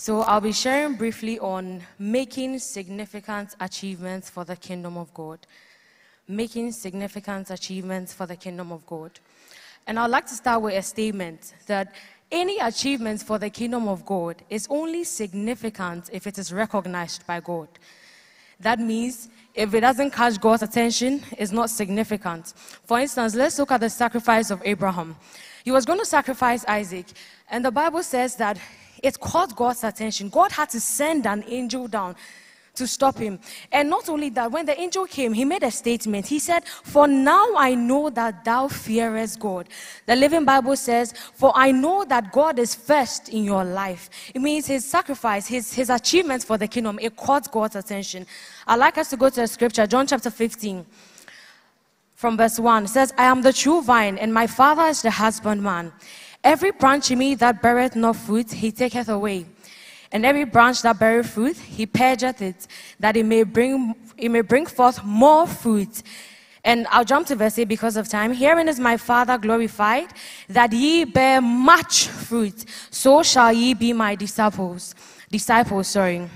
So I'll be sharing briefly on making significant achievements for the kingdom of God. Making significant achievements for the kingdom of God. And I'd like to start with a statement that any achievements for the kingdom of God is only significant if it is recognized by God. That means if it doesn't catch God's attention, it's not significant. For instance, let's look at the sacrifice of Abraham. He was going to sacrifice Isaac, and the Bible says that it caught God's attention. God had to send an angel down to stop him. And not only that, when the angel came, he made a statement. He said, For now I know that thou fearest God. The Living Bible says, For I know that God is first in your life. It means his sacrifice, his, his achievements for the kingdom, it caught God's attention. I'd like us to go to a scripture, John chapter 15 from verse 1 it says, I am the true vine, and my father is the husbandman. Every branch in me that beareth no fruit, he taketh away. And every branch that beareth fruit, he purgeth it, that it may bring it may bring forth more fruit. And I'll jump to verse 8 because of time. Herein is my Father glorified, that ye bear much fruit. So shall ye be my disciples. Disciples, sorry.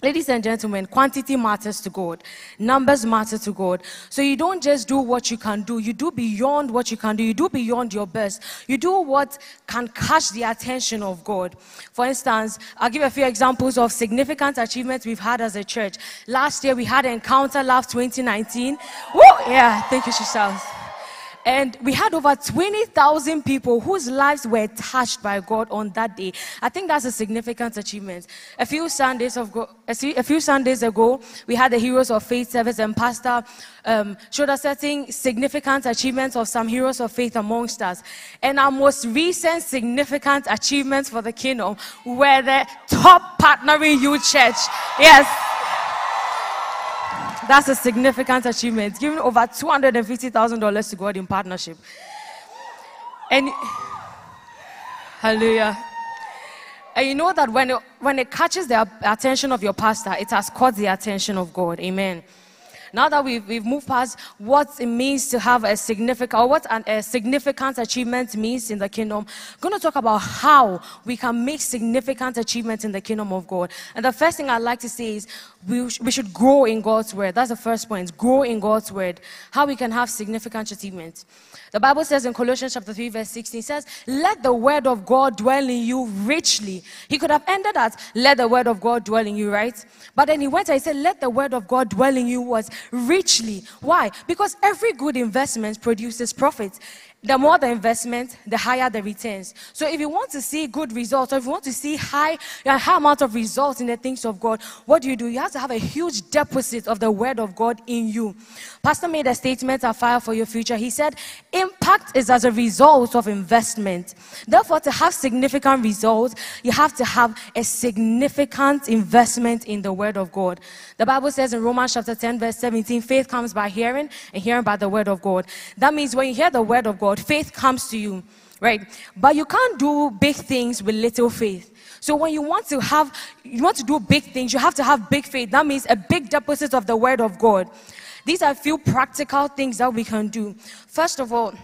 Ladies and gentlemen, quantity matters to God. Numbers matter to God. So you don't just do what you can do. You do beyond what you can do. You do beyond your best. You do what can catch the attention of God. For instance, I'll give a few examples of significant achievements we've had as a church. Last year we had Encounter Love 2019. Woo! Yeah, thank you, Shishals. And we had over 20,000 people whose lives were touched by God on that day. I think that's a significant achievement. A few Sundays, ago, a few Sundays ago, we had the Heroes of Faith service, and Pastor um, showed us certain significant achievements of some heroes of faith amongst us. And our most recent significant achievements for the kingdom were the top partnering youth church. Yes. That's a significant achievement. Giving over $250,000 to God in partnership. And hallelujah. And you know that when it, when it catches the attention of your pastor, it has caught the attention of God. Amen. Now that we've, we've moved past what it means to have a significant, or what an, a significant achievement means in the kingdom, I'm going to talk about how we can make significant achievements in the kingdom of God. And the first thing I'd like to say is we, sh- we should grow in God's word. That's the first point. Grow in God's word. How we can have significant achievements. The Bible says in Colossians chapter 3, verse 16, says, Let the word of God dwell in you richly. He could have ended at, Let the word of God dwell in you, right? But then he went and he said, Let the word of God dwell in you was richly. Why? Because every good investment produces profit the more the investment, the higher the returns. So if you want to see good results, or if you want to see high, a high amount of results in the things of God, what do you do? You have to have a huge deposit of the word of God in you. Pastor made a statement a fire for your future. He said, impact is as a result of investment. Therefore, to have significant results, you have to have a significant investment in the word of God. The Bible says in Romans chapter 10, verse 17, faith comes by hearing and hearing by the word of God. That means when you hear the word of God, God, faith comes to you, right? But you can't do big things with little faith. So when you want to have, you want to do big things, you have to have big faith. That means a big deposit of the word of God. These are a few practical things that we can do. First of all,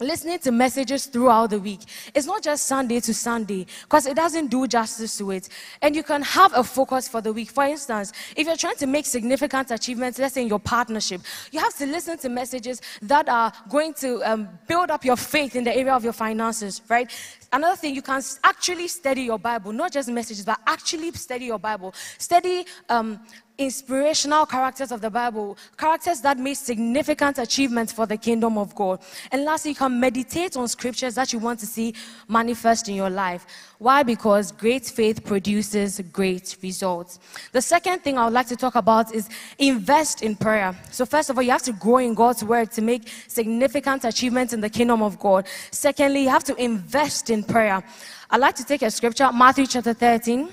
listening to messages throughout the week. It's not just Sunday to Sunday because it doesn't do justice to it. And you can have a focus for the week. For instance, if you're trying to make significant achievements, let's say in your partnership, you have to listen to messages that are going to um, build up your faith in the area of your finances, right? Another thing, you can actually study your Bible, not just messages, but actually study your Bible. Study um, inspirational characters of the Bible, characters that made significant achievements for the kingdom of God. And lastly, you can meditate on scriptures that you want to see manifest in your life. Why? Because great faith produces great results. The second thing I would like to talk about is invest in prayer. So, first of all, you have to grow in God's word to make significant achievements in the kingdom of God. Secondly, you have to invest in prayer. I'd like to take a scripture, Matthew chapter 13,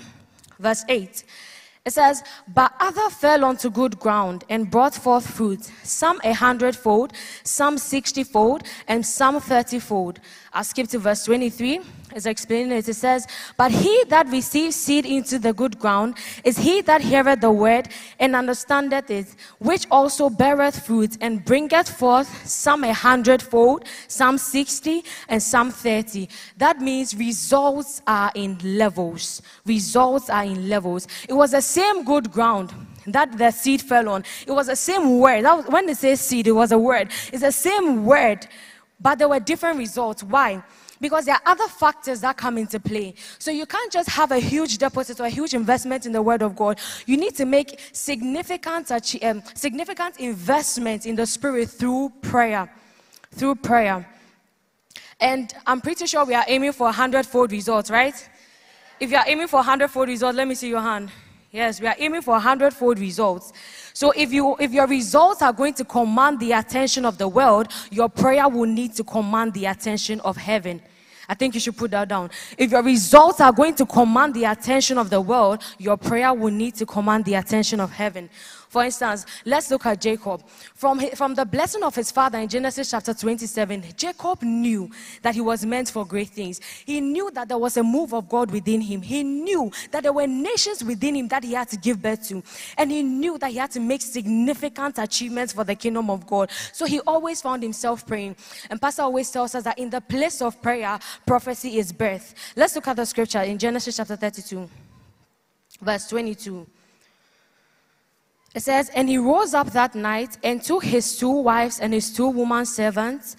verse 8. It says, But other fell onto good ground and brought forth fruit, some a hundredfold, some sixtyfold, and some thirtyfold. I'll skip to verse 23. is explaining it. It says, But he that receives seed into the good ground is he that heareth the word and understandeth it, which also beareth fruit and bringeth forth some a hundredfold, some sixty, and some thirty. That means results are in levels. Results are in levels. It was the same good ground that the seed fell on. It was the same word. Was, when they say seed, it was a word. It's the same word, but there were different results. Why? because there are other factors that come into play. So you can't just have a huge deposit or a huge investment in the Word of God. You need to make significant, um, significant investment in the Spirit through prayer. Through prayer. And I'm pretty sure we are aiming for a hundredfold results, right? If you are aiming for a hundredfold results, let me see your hand. Yes, we are aiming for a hundredfold results. So if you if your results are going to command the attention of the world, your prayer will need to command the attention of heaven. I think you should put that down. If your results are going to command the attention of the world, your prayer will need to command the attention of heaven. For instance, let's look at Jacob. From, from the blessing of his father in Genesis chapter 27, Jacob knew that he was meant for great things. He knew that there was a move of God within him. He knew that there were nations within him that he had to give birth to. And he knew that he had to make significant achievements for the kingdom of God. So he always found himself praying. And Pastor always tells us that in the place of prayer, prophecy is birth. Let's look at the scripture in Genesis chapter 32, verse 22. It says, And he rose up that night and took his two wives and his two woman servants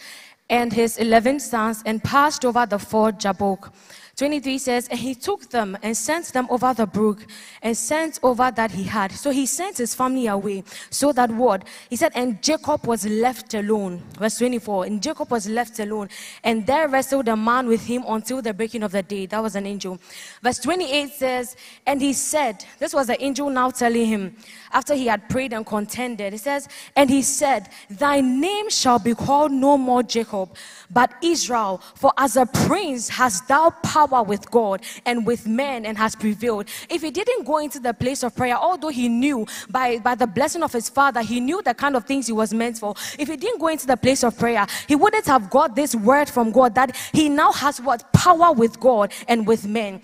and his eleven sons and passed over the ford Jabbok. 23 says, And he took them and sent them over the brook and sent over that he had. So he sent his family away. So that what? He said, And Jacob was left alone. Verse 24. And Jacob was left alone. And there wrestled a man with him until the breaking of the day. That was an angel. Verse 28 says, And he said, This was the angel now telling him, after he had prayed and contended, he says, And he said, Thy name shall be called no more Jacob, but Israel, for as a prince hast thou power with God and with men and has prevailed. If he didn't go into the place of prayer, although he knew by, by the blessing of his father, he knew the kind of things he was meant for. If he didn't go into the place of prayer, he wouldn't have got this word from God that he now has what? Power with God and with men.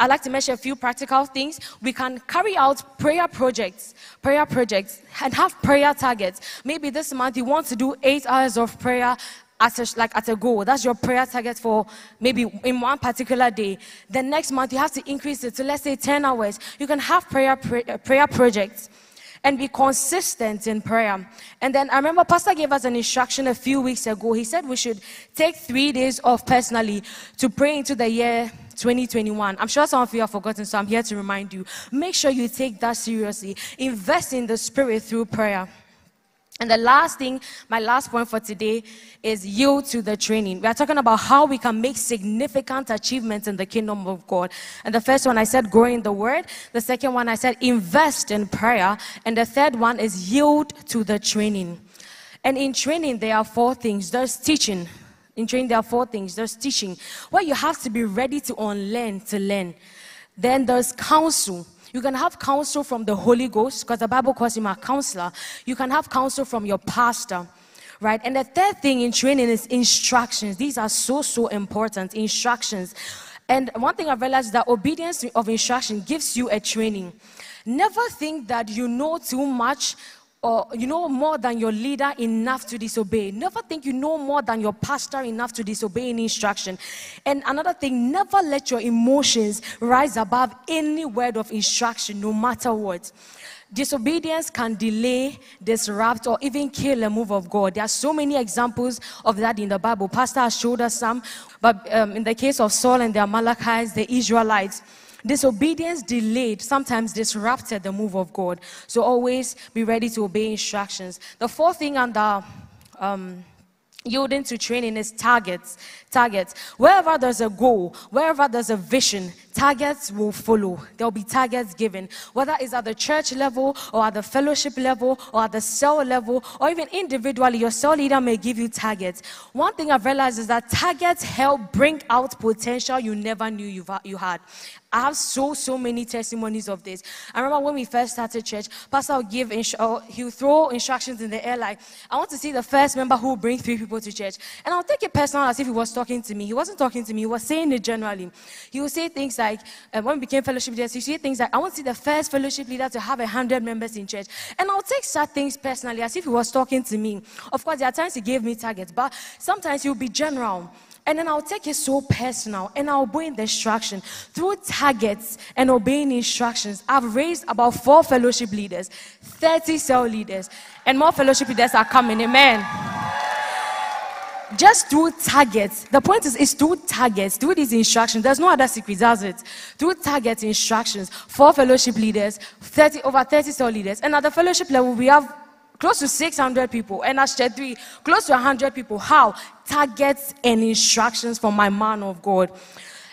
I'd like to mention a few practical things. We can carry out prayer projects, prayer projects, and have prayer targets. Maybe this month you want to do eight hours of prayer at a, like at a goal. That's your prayer target for maybe in one particular day. The next month you have to increase it to let's say 10 hours. You can have prayer uh, prayer projects and be consistent in prayer. And then I remember Pastor gave us an instruction a few weeks ago. He said we should take three days off personally to pray into the year 2021. I'm sure some of you have forgotten, so I'm here to remind you. Make sure you take that seriously. Invest in the Spirit through prayer. And the last thing, my last point for today is yield to the training. We are talking about how we can make significant achievements in the kingdom of God. And the first one I said, grow in the word. The second one I said, invest in prayer. And the third one is yield to the training. And in training, there are four things there's teaching. In training, there are four things there's teaching, where you have to be ready to unlearn to learn. Then there's counsel you can have counsel from the Holy Ghost, because the Bible calls him a counselor. You can have counsel from your pastor, right? And the third thing in training is instructions. These are so, so important. Instructions. And one thing I've realized that obedience of instruction gives you a training. Never think that you know too much or you know more than your leader enough to disobey. Never think you know more than your pastor enough to disobey any instruction. And another thing, never let your emotions rise above any word of instruction, no matter what. Disobedience can delay, disrupt, or even kill a move of God. There are so many examples of that in the Bible. Pastor has showed us some, but um, in the case of Saul and the Amalekites, the Israelites, Disobedience delayed, sometimes disrupted the move of God. So always be ready to obey instructions. The fourth thing under um, yielding to training is targets. Targets. Wherever there's a goal, wherever there's a vision, targets will follow. There'll be targets given. Whether it's at the church level or at the fellowship level or at the cell level or even individually, your cell leader may give you targets. One thing I've realized is that targets help bring out potential you never knew you had. I have so, so many testimonies of this. I remember when we first started church, Pastor would give, instru- he'll throw instructions in the air like, I want to see the first member who will bring three people to church. And I'll take it personal as if he was talking to me. He wasn't talking to me, he was saying it generally. He would say things like, um, when we became fellowship leaders, he say things like, I want to see the first fellowship leader to have a hundred members in church. And I'll take such things personally as if he was talking to me. Of course, there are times he gave me targets, but sometimes he'll be general. And then I'll take it so personal and I'll obey the instruction. Through targets and obeying instructions, I've raised about four fellowship leaders, 30 cell leaders, and more fellowship leaders are coming. Amen. Just through targets. The point is, it's through targets, through these instructions. There's no other secret, does it? Through target instructions, four fellowship leaders, 30, over 30 cell leaders. And at the fellowship level, we have close to 600 people, and as 3, close to 100 people. How? Targets and instructions from my man of God.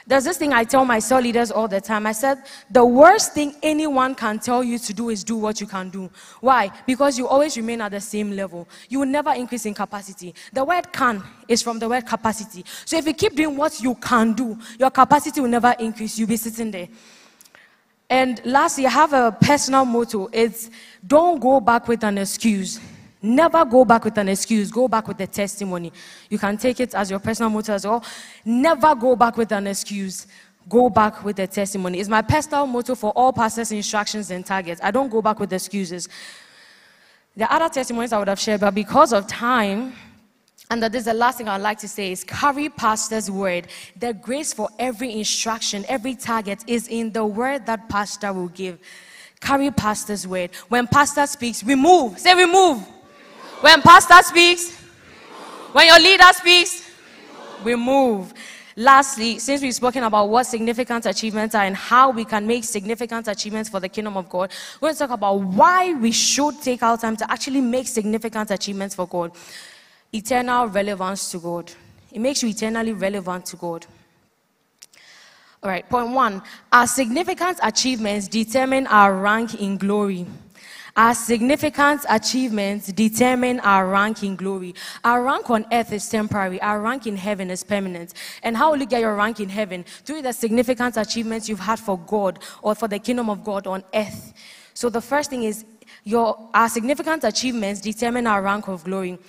There's this thing I tell my cell leaders all the time. I said, the worst thing anyone can tell you to do is do what you can do. Why? Because you always remain at the same level. You will never increase in capacity. The word can is from the word capacity. So if you keep doing what you can do, your capacity will never increase. You'll be sitting there. And lastly, I have a personal motto. It's don't go back with an excuse. Never go back with an excuse. Go back with a testimony. You can take it as your personal motto as well. Never go back with an excuse. Go back with a testimony. It's my personal motto for all pastors' instructions and targets. I don't go back with excuses. The other testimonies I would have shared, but because of time, and that is the last thing I'd like to say is carry pastor's word. The grace for every instruction, every target is in the word that pastor will give. Carry pastor's word. When pastor speaks, we move. Say we move. When pastor speaks, when your leader speaks, we move. Lastly, since we've spoken about what significant achievements are and how we can make significant achievements for the kingdom of God, we're going to talk about why we should take our time to actually make significant achievements for God eternal relevance to God. It makes you eternally relevant to God. All right, point one our significant achievements determine our rank in glory. Our significant achievements determine our rank in glory. Our rank on earth is temporary, our rank in heaven is permanent. And how will you get your rank in heaven? Through the significant achievements you've had for God or for the kingdom of God on earth. So the first thing is your, our significant achievements determine our rank of glory.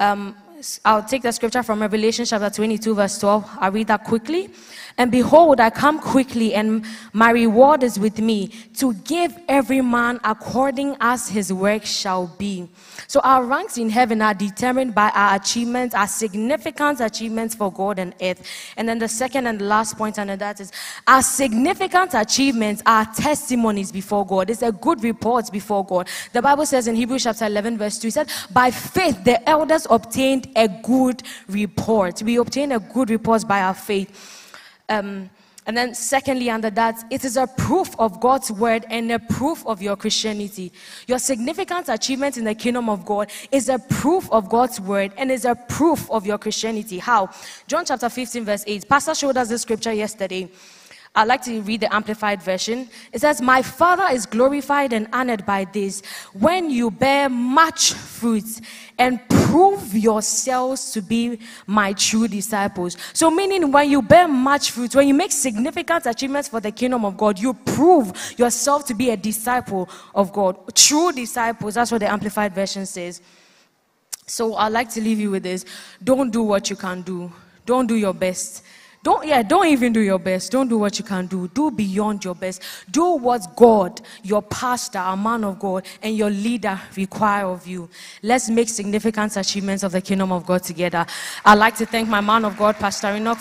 Um, I'll take the scripture from Revelation chapter 22, verse 12. I'll read that quickly. And behold, I come quickly, and my reward is with me to give every man according as his work shall be. So our ranks in heaven are determined by our achievements, our significant achievements for God and earth. And then the second and last point under that is our significant achievements are testimonies before God. It's a good report before God. The Bible says in Hebrews chapter 11, verse 2, it said, By faith the elders obtained a good report. We obtain a good report by our faith. Um, and then, secondly, under that, it is a proof of God's word and a proof of your Christianity. Your significant achievement in the kingdom of God is a proof of God's word and is a proof of your Christianity. How? John chapter 15, verse 8. Pastor showed us this scripture yesterday. I'd like to read the Amplified Version. It says, My Father is glorified and honored by this when you bear much fruit and prove yourselves to be my true disciples. So, meaning when you bear much fruit, when you make significant achievements for the kingdom of God, you prove yourself to be a disciple of God. True disciples. That's what the Amplified Version says. So, I'd like to leave you with this don't do what you can do, don't do your best don't, yeah, don't even do your best. Don't do what you can do. Do beyond your best. Do what God, your pastor, a man of God, and your leader require of you. Let's make significant achievements of the kingdom of God together. I'd like to thank my man of God, Pastor Enoch.